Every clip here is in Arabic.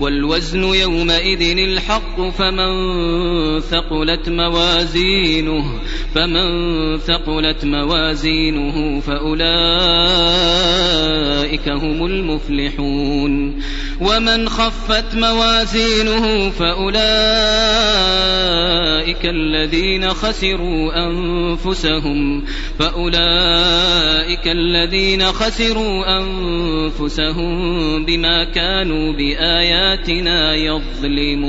والوزن يومئذ الحق فمن ثقلت موازينه فمن ثقلت موازينه فأولئك هم المفلحون. ومن خفت موازينه فأولئك الذين خسروا أنفسهم فأولئك الذين خسروا أنفسهم بما كانوا بآياتنا يظلمون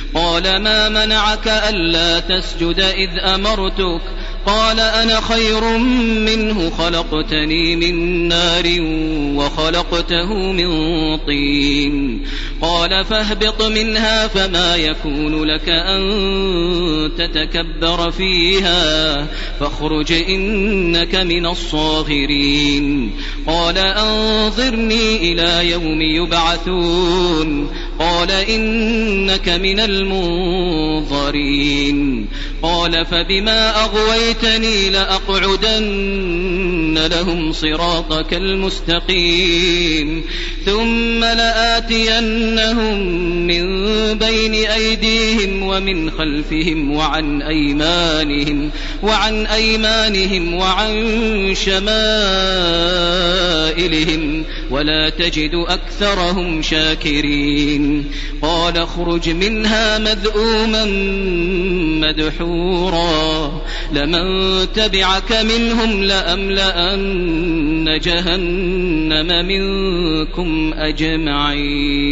قال ما منعك ألا تسجد إذ أمرتك؟ قال أنا خير منه خلقتني من نار وخلقته من طين. قال فاهبط منها فما يكون لك أن تتكبر فيها فاخرج إنك من الصاغرين. قال أنظرني إلى يوم يبعثون. قال إنك من المنظرين. قال فبما أغويتني لأقعدن لهم صراطك المستقيم ثم لآتينهم من بين أيديهم ومن خلفهم وعن أيمانهم وعن أيمانهم وعن شمائلهم ولا تجد أكثرهم شاكرين قال اخرج منها مذءوما مدحورا لمن تبعك منهم لأملأن جهنم منكم أجمعين.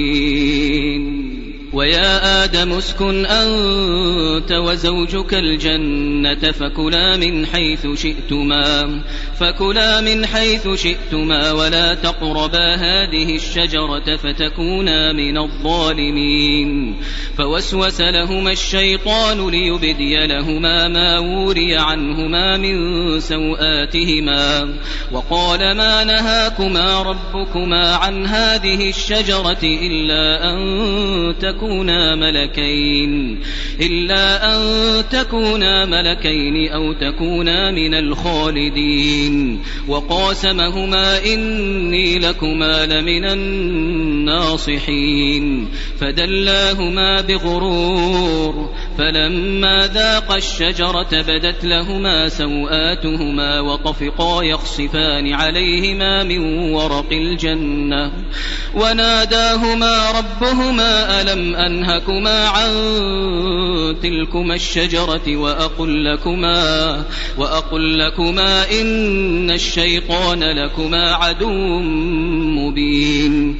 ويا آدم اسكن أنت وزوجك الجنة فكلا من حيث شئتما فكلا من حيث شئتما ولا تقربا هذه الشجرة فتكونا من الظالمين. فوسوس لهما الشيطان ليبدي لهما ما وري عنهما من سوآتهما وقال ما نهاكما ربكما عن هذه الشجرة إلا أن تكونا ملكين إلا أن تكونا ملكين أو تكونا من الخالدين. وقاسمهما إني لكما لمن الناصحين. فدلاهما بغرور فلما ذاقا الشجرة بدت لهما سوآتهما وطفقا يخصفان عليهما من ورق الجنة. وناداهما ربهما ألم أنهكما عن تلكما الشجرة وأقل لكما وأقل لكما إن الشيطان لكما عدو مبين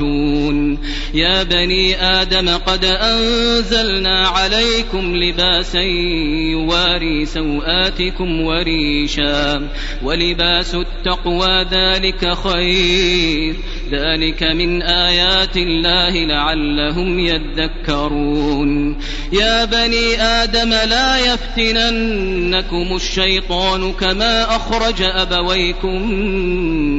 يا بني آدم قد أنزلنا عليكم لباسا يواري سوآتكم وريشا. ولباس التقوى ذلك خير. ذلك من آيات الله لعلهم يذكرون. يا بني آدم لا يفتننكم الشيطان كما أخرج أبويكم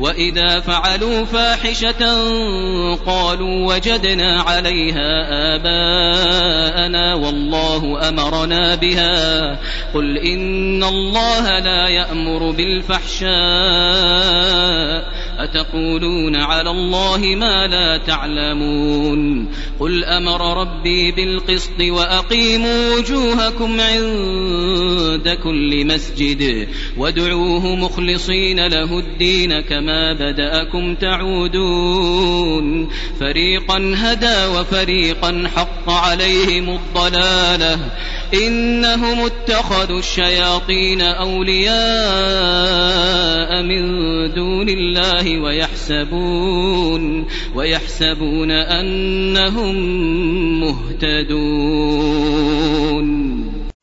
وإذا فعلوا فاحشة قالوا وجدنا عليها آباءنا والله أمرنا بها قل إن الله لا يأمر بالفحشاء أتقولون على الله ما لا تعلمون قل أمر ربي بالقسط وأقيموا وجوهكم عند كل مسجد وادعوه مخلصين له الدين كما بدأكم تعودون فريقا هدى وفريقا حق عليهم الضلالة إنهم اتخذوا الشياطين أولياء من دون الله ويحسبون ويحسبون أنهم مهتدون.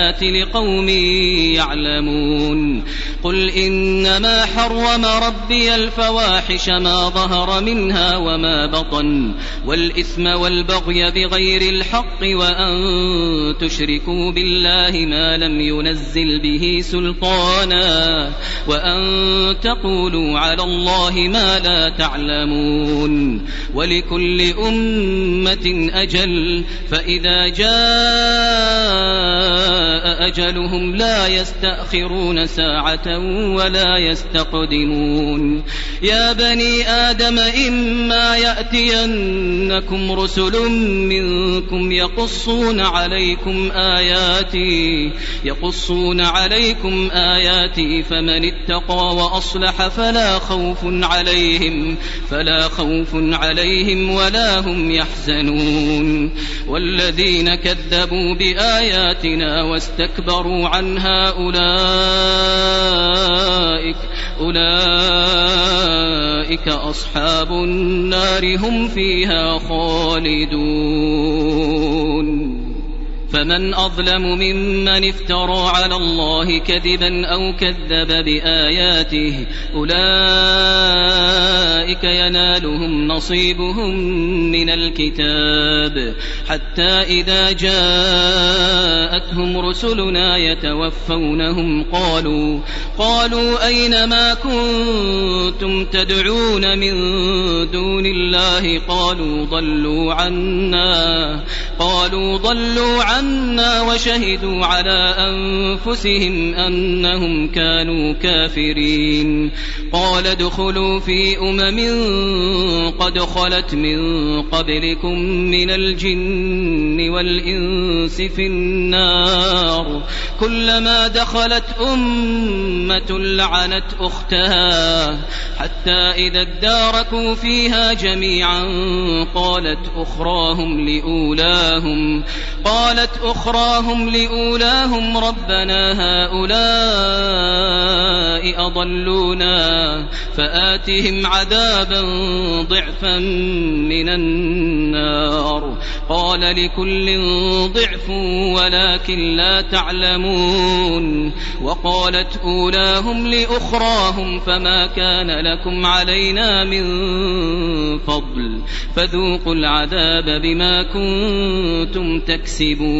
الآيات لقوم يعلمون قل إنما حرم ربي الفواحش ما ظهر منها وما بطن والإثم والبغي بغير الحق وأن تشركوا بالله ما لم ينزل به سلطانا وأن تقولوا على الله ما لا تعلمون ولكل أمة أجل فإذا جاء أجلهم لا يستأخرون ساعة ولا يستقدمون. يا بني آدم إما يأتينكم رسل منكم يقصون عليكم آياتي يقصون عليكم آياتي فمن اتقى وأصلح فلا خوف عليهم فلا خوف عليهم ولا هم يحزنون. والذين كذبوا بآياتنا واستكبروا عنها أولئك أولئك أصحاب النار هم فيها خالدون. فمن أظلم ممن افترى على الله كذبا أو كذب بآياته أولئك ينالهم نصيبهم من الكتاب. حتى إذا جاءتهم رسلنا يتوفونهم قالوا قالوا أين ما كنتم تدعون من دون الله؟ قالوا ضلوا عنا قالوا ضلوا عنا. عنا وشهدوا على أنفسهم أنهم كانوا كافرين قال ادخلوا في أمم قد خلت من قبلكم من الجن والإنس في النار كلما دخلت أمة لعنت أختها حتى إذا اداركوا فيها جميعا قالت أخراهم لأولاهم قالت أخراهم لأولاهم ربنا هؤلاء أضلونا فآتهم عذابا ضعفا من النار قال لكل ضعف ولكن لا تعلمون وقالت أولاهم لأخراهم فما كان لكم علينا من فضل فذوقوا العذاب بما كنتم تكسبون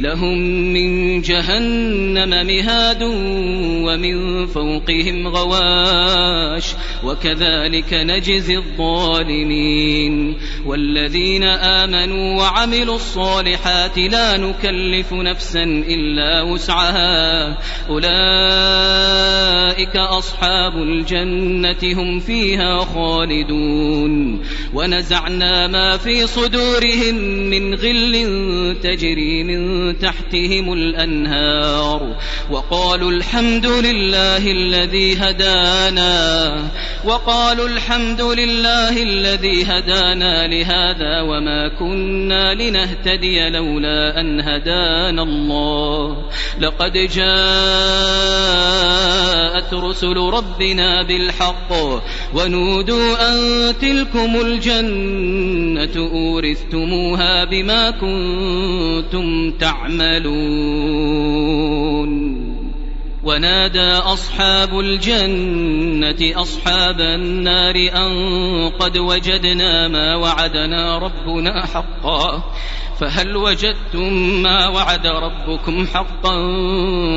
لهم من جهنم مهاد ومن فوقهم غواش. وكذلك نجزي الظالمين. والذين آمنوا وعملوا الصالحات لا نكلف نفسا إلا وسعها. أولئك أصحاب الجنة هم فيها خالدون. ونزعنا ما في صدورهم من غل تجري من تحتهم الأنهار وقالوا الحمد لله الذي هدانا وقالوا الحمد لله الذي هدانا لهذا وما كنا لنهتدي لولا أن هدانا الله لقد جاءت رسل ربنا بالحق ونودوا أن تلكم الجنة أورثتموها بما كنتم تعملون ونادى أصحاب الجنة أصحاب النار أن قد وجدنا ما وعدنا ربنا حقا فهل وجدتم ما وعد ربكم حقا؟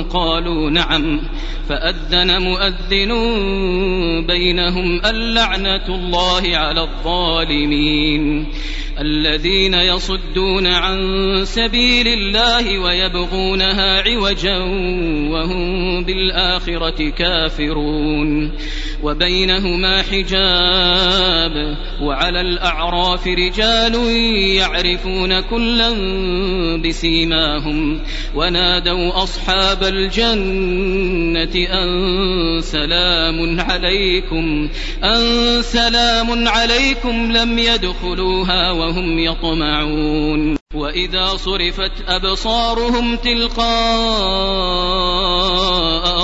قالوا نعم. فأذن مؤذن بينهم اللعنة الله على الظالمين الذين يصدون عن سبيل الله ويبغونها عوجا وهم بالآخرة كافرون. وبينهما حجاب وعلى الأعراف رجال يعرفون كلا بسيماهم ونادوا أصحاب الجنة أن سلام عليكم أن سلام عليكم لم يدخلوها وهم يطمعون. وإذا صرفت أبصارهم تلقاء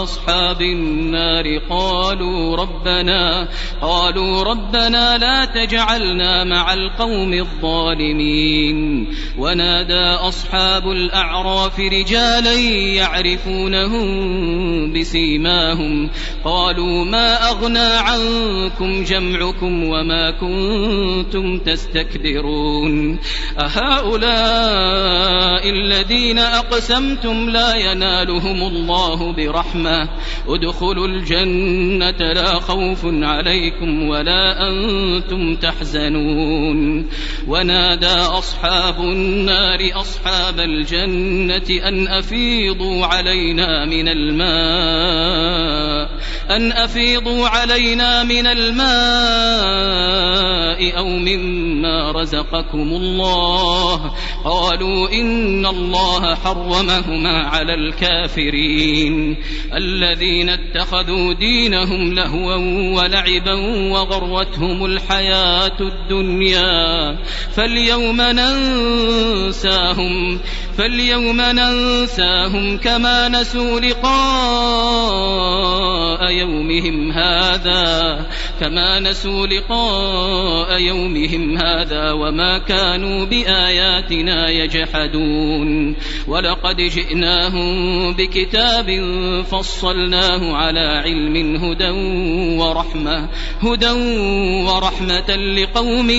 أصحاب النار قالوا ربنا قالوا ربنا لا تجعلنا مع القوم الظالمين. ونادى أصحاب الأعراف رجالا يعرفونهم بسيماهم. قالوا ما أغنى عنكم جمعكم وما كنتم تستكبرون. أهؤلاء الذين أقسمتم لا ينالهم الله برحمة ادخلوا الجنة لا خوف عليكم ولا أنتم تحزنون. ونادى أصحاب النار أصحاب الجنة أن أفيضوا علينا من الماء. أن أفيضوا علينا من الماء أو مما رزقكم الله. قالوا إن الله حرمهما على الكافرين. الذين اتخذوا دينهم لهوا ولعبا وغرتهم الحياة الدنيا. فاليوم ننساهم فاليوم ننساهم كما نسوا لقاء يومهم هذا كما نسوا لقاء يومهم هذا وما كانوا بآياتنا يجحدون. ولقد جئناهم بكتاب فصلناه على علم هدى ورحمة هدى ورحمة لقوم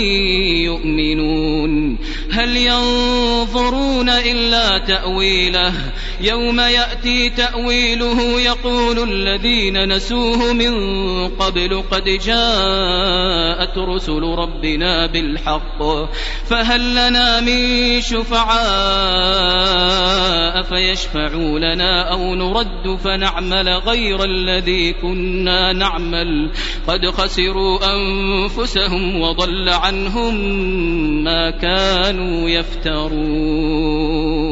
يؤمنون. هل ينظرون إلا تأويله؟ يوم يأتي تأويله يقول الذين نسوه من قبل قد جاءت رسل ربنا بالحق فهل لنا من شفعاء فيشفعوا لنا أو نرد فنعمل غير الذي كنا نعمل. قد خسروا أنفسهم وضل عنهم ما كانوا يفترون.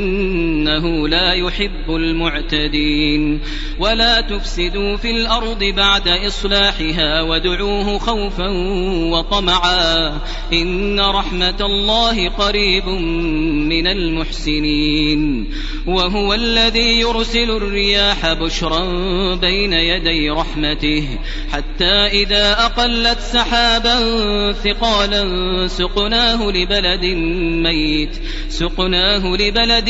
إنه لا يحب المعتدين. ولا تفسدوا في الأرض بعد إصلاحها وادعوه خوفا وطمعا. إن رحمة الله قريب من المحسنين. وهو الذي يرسل الرياح بشرا بين يدي رحمته. حتى إذا أقلت سحابا ثقالا سقناه لبلد ميت. سقناه لبلد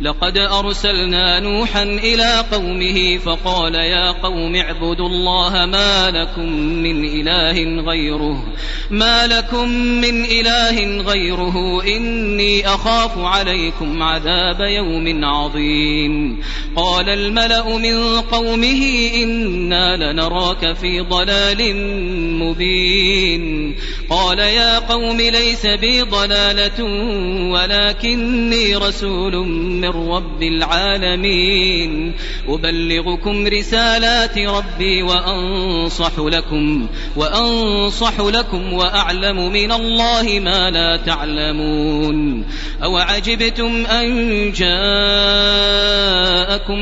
لقد أرسلنا نوحا إلى قومه فقال يا قوم اعبدوا الله ما لكم من إله غيره ما لكم من إله غيره إني أخاف عليكم عذاب يوم عظيم. قال الملأ من قومه إنا لنراك في ضلال مبين. قال يا قوم ليس بي ضلالة ولكني رسول من رب العالمين. أبلغكم رسالات ربي وأنصح لكم وأنصح لكم وأعلم من الله ما لا تعلمون. أو عجبتم أن جاءكم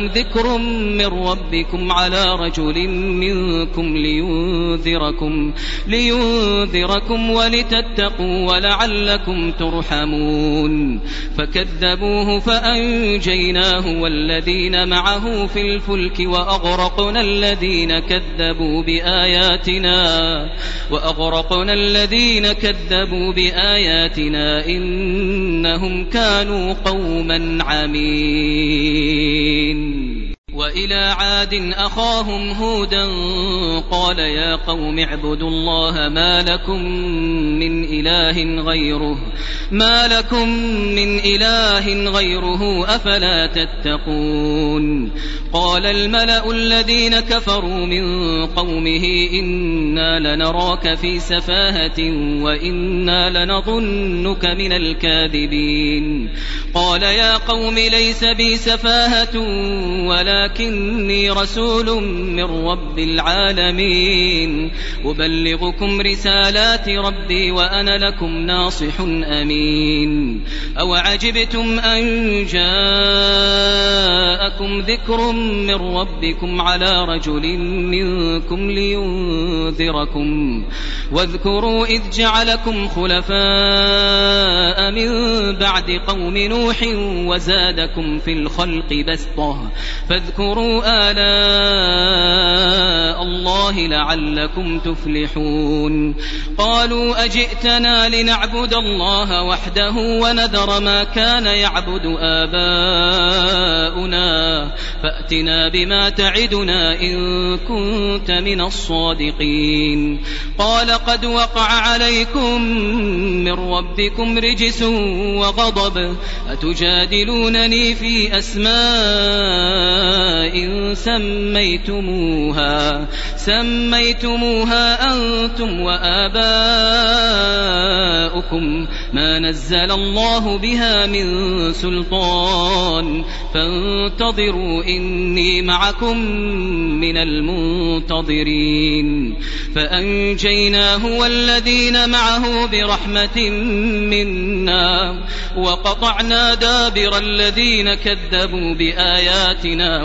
ذكر من ربكم على رجل منكم لينذركم لينذركم ولتتقوا ولعلكم ترحمون. فكذبوه فأنجيناه والذين معه في الفلك وأغرقنا الذين كذبوا بآياتنا وأغرقنا الذين كذبوا بآياتنا إنهم كانوا قوما عمين. وإلى عاد أخاهم هودا قال يا قوم اعبدوا الله ما لكم من إله غيره ما لكم من إله غيره أفلا تتقون قال الملأ الذين كفروا من قومه إنا لنراك في سفاهة وإنا لنظنك من الكاذبين قال يا قوم ليس بي سفاهة ولكني رسول من رب العالمين. أبلغكم رسالات ربي وأنا لكم ناصح أمين. أو عجبتم أن جاءكم ذكر من ربكم على رجل منكم لينذركم. واذكروا إذ جعلكم خلفاء من بعد قوم نوح وزادكم في الخلق بسطة. فاذكروا آلاء الله لعلكم تفلحون. قالوا أجئتنا لنعبد الله وحده ونذر ما كان يعبد آباؤنا. فأتنا بما تعدنا إن كنت من الصادقين. قال قد وقع عليكم من ربكم رجس وغضب. أتجادلونني في أسماء سميتموها سميتموها أنتم وآباؤكم. ما نزل الله بها من سلطان. فانتظروا إني معكم من المنتظرين. فأنجيناه والذين معه برحمة منا. وقطعنا دابر الذين كذبوا بآياتنا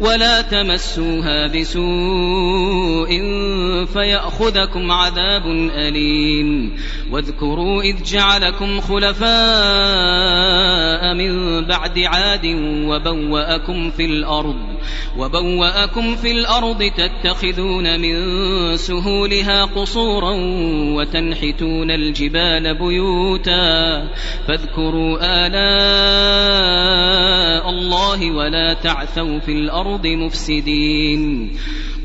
ولا تمسوها بسوء فيأخذكم عذاب أليم. واذكروا إذ جعلكم خلفاء من بعد عاد وبوأكم في الأرض وبوأكم في الأرض تتخذون من سهولها قصورا وتنحتون الجبال بيوتا. فاذكروا آلاء الله ولا تعثوا في الأرض مفسدين.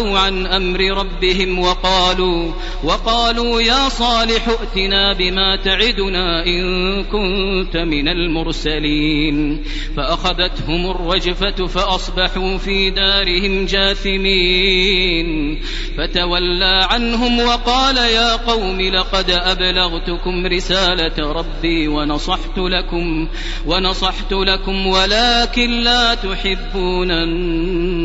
عن أمر ربهم وقالوا وقالوا يا صالح ائتنا بما تعدنا إن كنت من المرسلين فأخذتهم الرجفة فأصبحوا في دارهم جاثمين فتولى عنهم وقال يا قوم لقد أبلغتكم رسالة ربي ونصحت لكم ونصحت لكم ولكن لا تحبون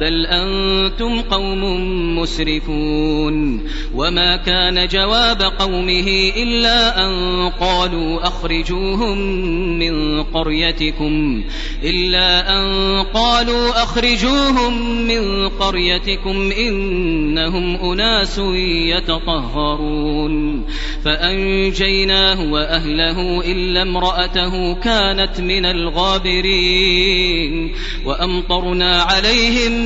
بل أنتم قوم مسرفون وما كان جواب قومه إلا أن قالوا أخرجوهم من قريتكم إلا أن قالوا أخرجوهم من قريتكم إنهم أناس يتطهرون فأنجيناه وأهله إلا امرأته كانت من الغابرين وأمطرنا عليهم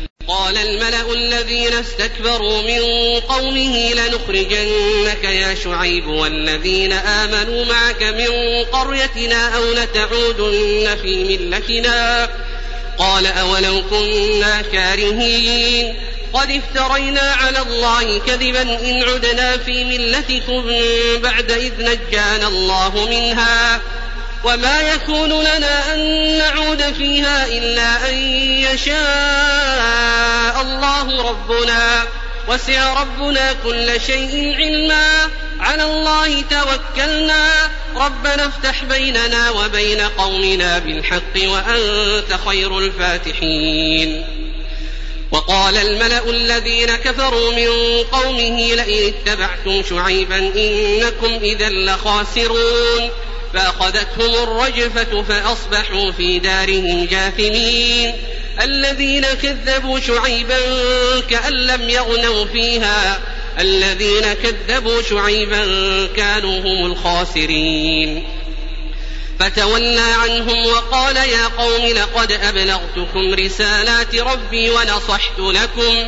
قال الملأ الذين استكبروا من قومه لنخرجنك يا شعيب والذين آمنوا معك من قريتنا أو لتعودن في ملتنا. قال أولو كنا كارهين. قد افترينا على الله كذبا إن عدنا في ملتكم بعد إذ نجانا الله منها. وما يكون لنا أن نعود فيها إلا أن يشاء الله ربنا. وسع ربنا كل شيء علما. على الله توكلنا. ربنا افتح بيننا وبين قومنا بالحق وأنت خير الفاتحين. وقال الملأ الذين كفروا من قومه لئن اتبعتم شعيبا إنكم إذا لخاسرون. فأخذتهم الرجفة فأصبحوا في دارهم جاثمين. الذين كذبوا شعيبا كأن لم يغنوا فيها. الذين كذبوا شعيبا كانوا هم الخاسرين. فتولى عنهم وقال يا قوم لقد أبلغتكم رسالات ربي ونصحت لكم.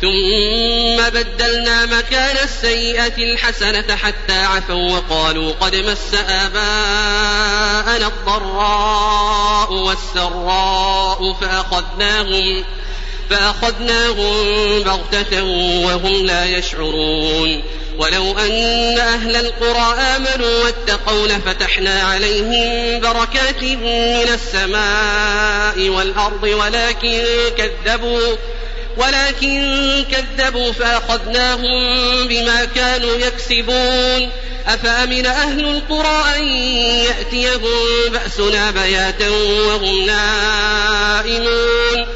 ثم بدلنا مكان السيئة الحسنة حتى عفوا وقالوا قد مس آباءنا الضراء والسراء فأخذناهم فأخذناهم بغتة وهم لا يشعرون ولو أن أهل القرى آمنوا واتقوا لفتحنا عليهم بركات من السماء والأرض ولكن كذبوا ولكن كذبوا فأخذناهم بما كانوا يكسبون. أفأمن أهل القرى أن يأتيهم بأسنا بياتا وهم نائمون؟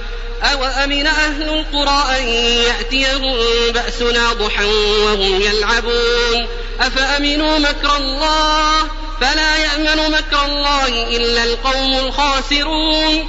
أو أمن أهل القرى أن يأتيهم بأسنا ضحى وهم يلعبون؟ أفأمنوا مكر الله؟ فلا يأمن مكر الله إلا القوم الخاسرون.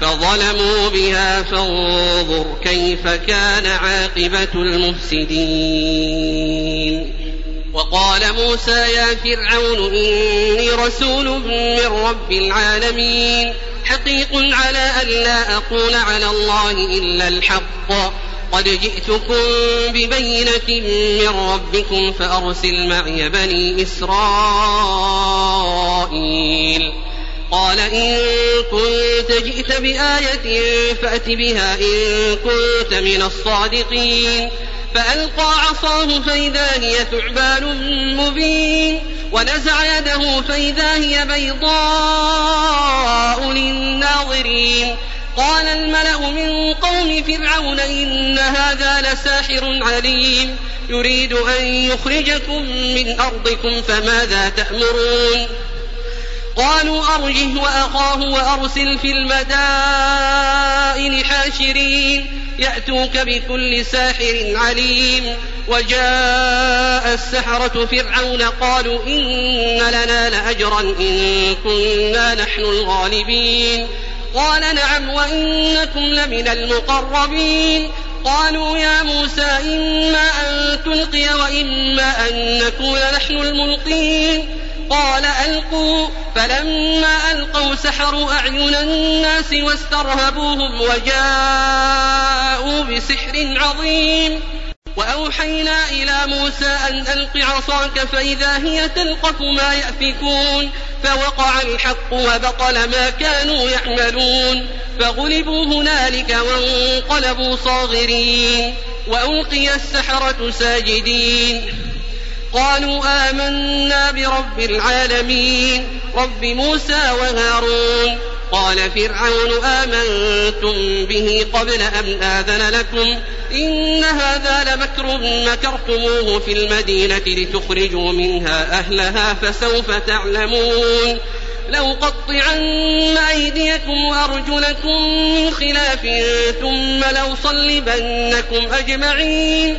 فظلموا بها فانظر كيف كان عاقبة المفسدين. وقال موسى يا فرعون إني رسول من رب العالمين. حقيق على أن لا أقول على الله إلا الحق. قد جئتكم ببينة من ربكم فأرسل معي بني إسرائيل. قال إن كنت جئت بآية فأت بها إن كنت من الصادقين فألقى عصاه فإذا هي ثعبان مبين ونزع يده فإذا هي بيضاء للناظرين قال الملأ من قوم فرعون إن هذا لساحر عليم يريد أن يخرجكم من أرضكم فماذا تأمرون قالوا أرجه وأخاه وأرسل في المدائن حاشرين يأتوك بكل ساحر عليم. وجاء السحرة فرعون قالوا إن لنا لأجرا إن كنا نحن الغالبين. قال نعم وإنكم لمن المقربين. قالوا يا موسى إما أن تلقي وإما أن نكون نحن الملقين. قال ألقوا. فلما ألقوا سحروا أعين الناس واسترهبوهم وجاءوا بسحر عظيم. وأوحينا إلى موسى أن ألق عصاك فإذا هي تلقف ما يأفكون. فوقع الحق وبطل ما كانوا يعملون. فغلبوا هنالك وانقلبوا صاغرين. وألقي السحرة ساجدين. قالوا آمنا برب العالمين رب موسى وهارون. قال فرعون آمنتم به قبل أن آذن لكم؟ إن هذا لمكر مكرتموه في المدينة لتخرجوا منها أهلها فسوف تعلمون. لأقطعن أيديكم وأرجلكم من خلاف ثم لأصلبنكم أجمعين.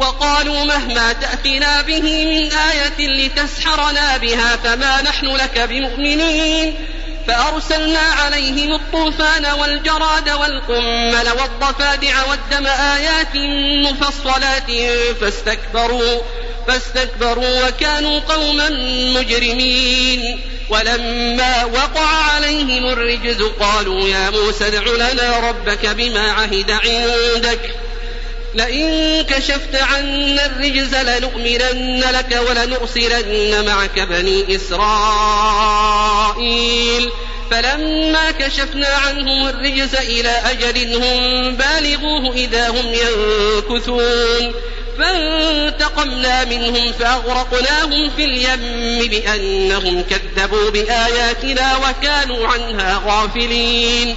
وقالوا مهما تأتنا به من آية لتسحرنا بها فما نحن لك بمؤمنين فأرسلنا عليهم الطوفان والجراد والقمل والضفادع والدم آيات مفصلات فاستكبروا فاستكبروا وكانوا قوما مجرمين ولما وقع عليهم الرجز قالوا يا موسى ادع لنا ربك بما عهد عندك لئن كشفت عنا الرجز لنؤمنن لك ولنرسلن معك بني إسرائيل. فلما كشفنا عنهم الرجز إلى أجل هم بالغوه إذا هم ينكثون. فانتقمنا منهم فأغرقناهم في اليم بأنهم كذبوا بآياتنا وكانوا عنها غافلين.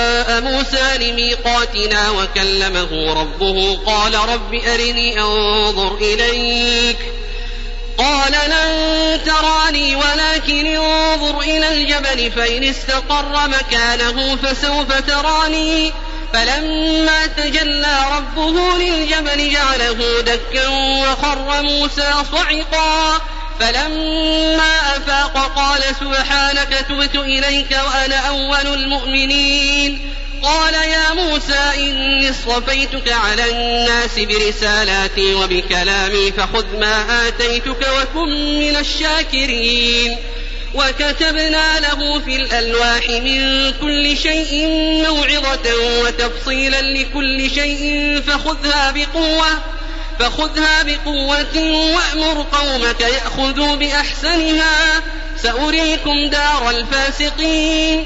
موسى لميقاتنا وكلمه ربه قال رب أرني أنظر إليك. قال لن تراني ولكن انظر إلى الجبل فإن استقر مكانه فسوف تراني. فلما تجلى ربه للجبل جعله دكا وخر موسى صعقا. فلما أفاق قال سبحانك تبت إليك وأنا أول المؤمنين. قال يا موسى إني اصطفيتك على الناس برسالاتي وبكلامي فخذ ما آتيتك وكن من الشاكرين. وكتبنا له في الألواح من كل شيء موعظة وتفصيلا لكل شيء فخذها بقوة فخذها بقوة وأمر قومك يأخذوا بأحسنها. سأريكم دار الفاسقين.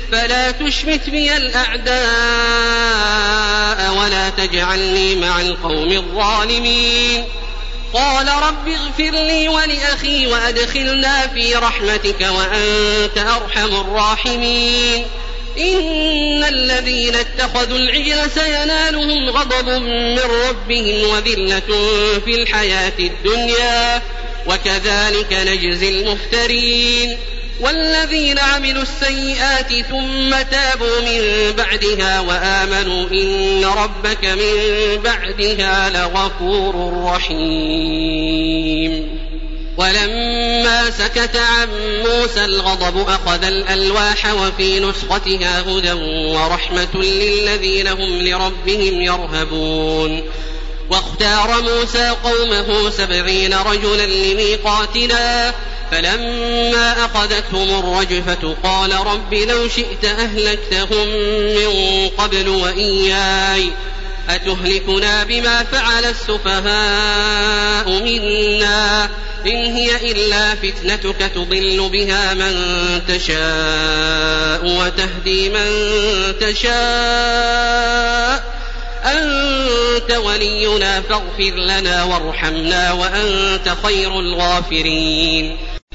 فلا تشمت بي الأعداء ولا تجعلني مع القوم الظالمين. قال رب اغفر لي ولأخي وأدخلنا في رحمتك وأنت أرحم الراحمين. إن الذين اتخذوا العجل سينالهم غضب من ربهم وذلة في الحياة الدنيا. وكذلك نجزي المفترين. والذين عملوا السيئات ثم تابوا من بعدها وآمنوا إن ربك من بعدها لغفور رحيم. ولما سكت عن موسى الغضب أخذ الألواح وفي نسختها هدى ورحمة للذين هم لربهم يرهبون. واختار موسى قومه سبعين رجلا لميقاتنا فلما أخذتهم الرجفة قال رب لو شئت أهلكتهم من قبل وإياي أتهلكنا بما فعل السفهاء منا إن هي إلا فتنتك تضل بها من تشاء وتهدي من تشاء أنت ولينا فاغفر لنا وارحمنا وأنت خير الغافرين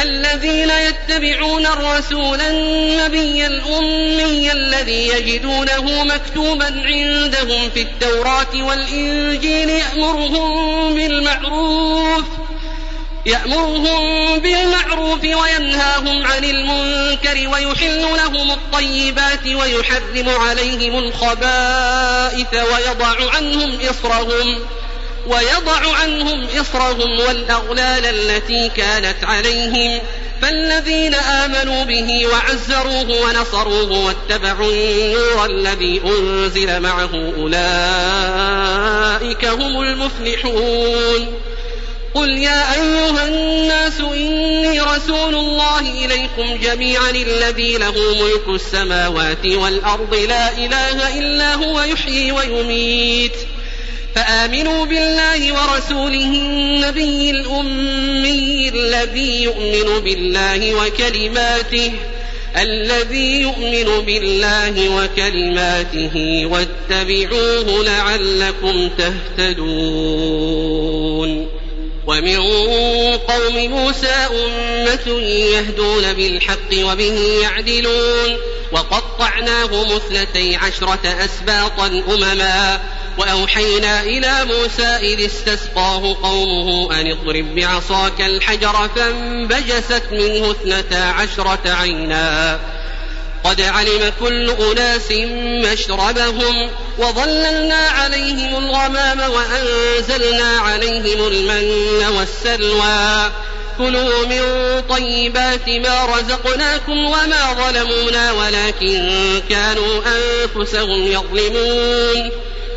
الذين يتبعون الرسول النبي الأمي الذي يجدونه مكتوبا عندهم في التوراة والإنجيل يأمرهم بالمعروف يأمرهم بالمعروف وينهاهم عن المنكر ويحل لهم الطيبات ويحرم عليهم الخبائث ويضع عنهم إصرهم. ويضع عنهم إصرهم والأغلال التي كانت عليهم فالذين آمنوا به وعزروه ونصروه واتبعوا النور الذي أنزل معه أولئك هم المفلحون. قل يا أيها الناس إني رسول الله إليكم جميعا الذي له ملك السماوات والأرض لا إله إلا هو يحيي ويميت. فآمنوا بالله ورسوله النبي الأمي الذي يؤمن بالله وكلماته الذي يؤمن بالله وكلماته واتبعوه لعلكم تهتدون. ومن قوم موسى أمة يهدون بالحق وبه يعدلون وقطعناهم اثنتي عشرة أسباطا أمما وأوحينا إلى موسى إذ استسقاه قومه أن اضرب بعصاك الحجر فانبجست منه اثنتا عشرة عينا. قد علم كل أناس مشربهم وظللنا عليهم الغمام وأنزلنا عليهم المن والسلوى. كلوا من طيبات ما رزقناكم وما ظلمونا ولكن كانوا أنفسهم يظلمون.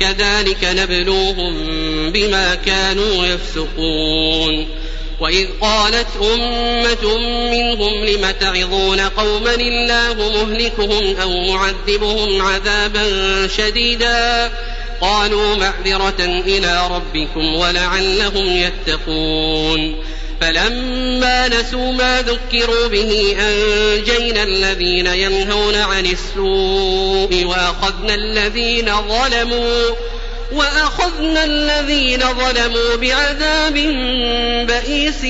كذلك نبلوهم بما كانوا يفسقون. وإذ قالت أمة منهم لم تعظون قوما الله مهلكهم أو معذبهم عذابا شديدا؟ قالوا معذرة إلى ربكم ولعلهم يتقون. فلما نسوا ما ذكروا به أنجينا الذين ينهون عن السوء وأخذنا الذين ظلموا وأخذنا الذين ظلموا بعذاب بئيس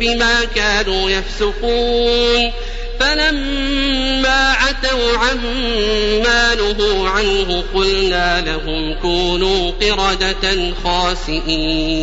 بما كانوا يفسقون فلما عتوا عما نهوا عنه قلنا لهم كونوا قردة خاسئين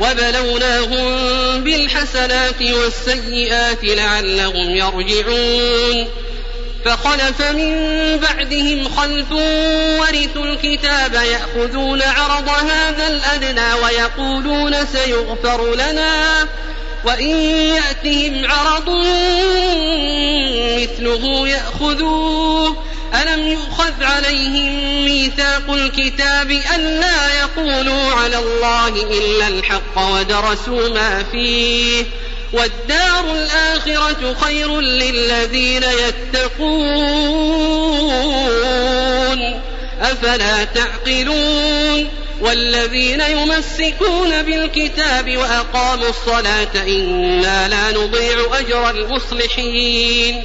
وبلوناهم بالحسنات والسيئات لعلهم يرجعون. فخلف من بعدهم خلف ورثوا الكتاب يأخذون عرض هذا الأدنى ويقولون سيغفر لنا وإن يأتهم عرض مثله يأخذوه. ألم يؤخذ عليهم ميثاق الكتاب ألا يقولوا على الله إلا الحق ودرسوا ما فيه والدار الآخرة خير للذين يتقون أفلا تعقلون والذين يمسكون بالكتاب وأقاموا الصلاة إنا لا نضيع أجر المصلحين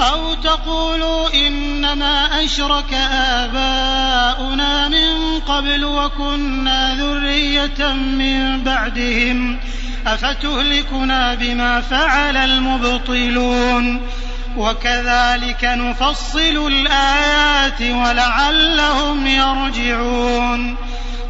أو تقولوا إنما أشرك آباؤنا من قبل وكنا ذرية من بعدهم أفتهلكنا بما فعل المبطلون وكذلك نفصل الآيات ولعلهم يرجعون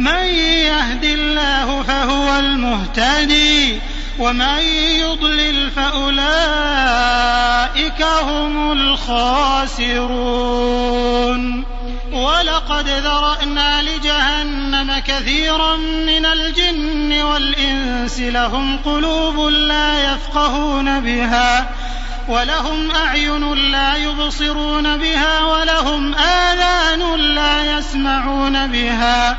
من يهد الله فهو المهتدي ومن يضلل فأولئك هم الخاسرون. ولقد ذرأنا لجهنم كثيرا من الجن والإنس لهم قلوب لا يفقهون بها ولهم أعين لا يبصرون بها ولهم آذان لا يسمعون بها.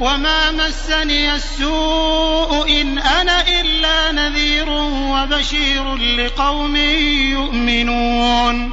وما مسني السوء إن أنا إلا نذير وبشير لقوم يؤمنون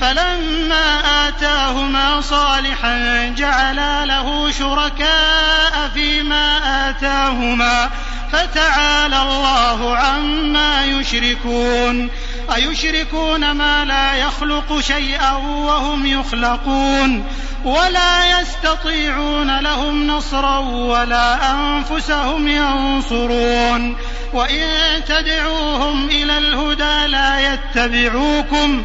فلما آتاهما صالحا جعلا له شركاء فيما آتاهما فتعالى الله عما يشركون. أيشركون ما لا يخلق شيئا وهم يخلقون. ولا يستطيعون لهم نصرا ولا أنفسهم ينصرون. وإن تدعوهم إلى الهدى لا يتبعوكم.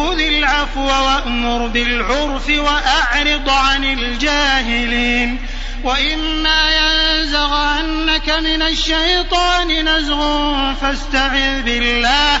خذ العفو وأمر بالعرف وأعرض عن الجاهلين. وإما ينزغنك من الشيطان نزغ فاستعذ بالله.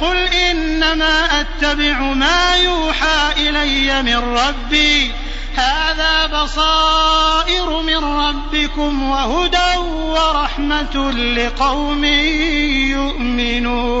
قل إنما أتبع ما يوحى إلي من ربي. هذا بصائر من ربكم وهدى ورحمة لقوم يؤمنون.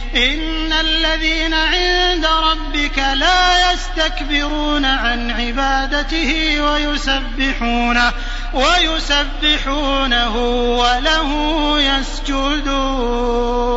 إن الذين عند ربك لا يستكبرون عن عبادته ويسبحونه ويسبحونه وله يسجدون.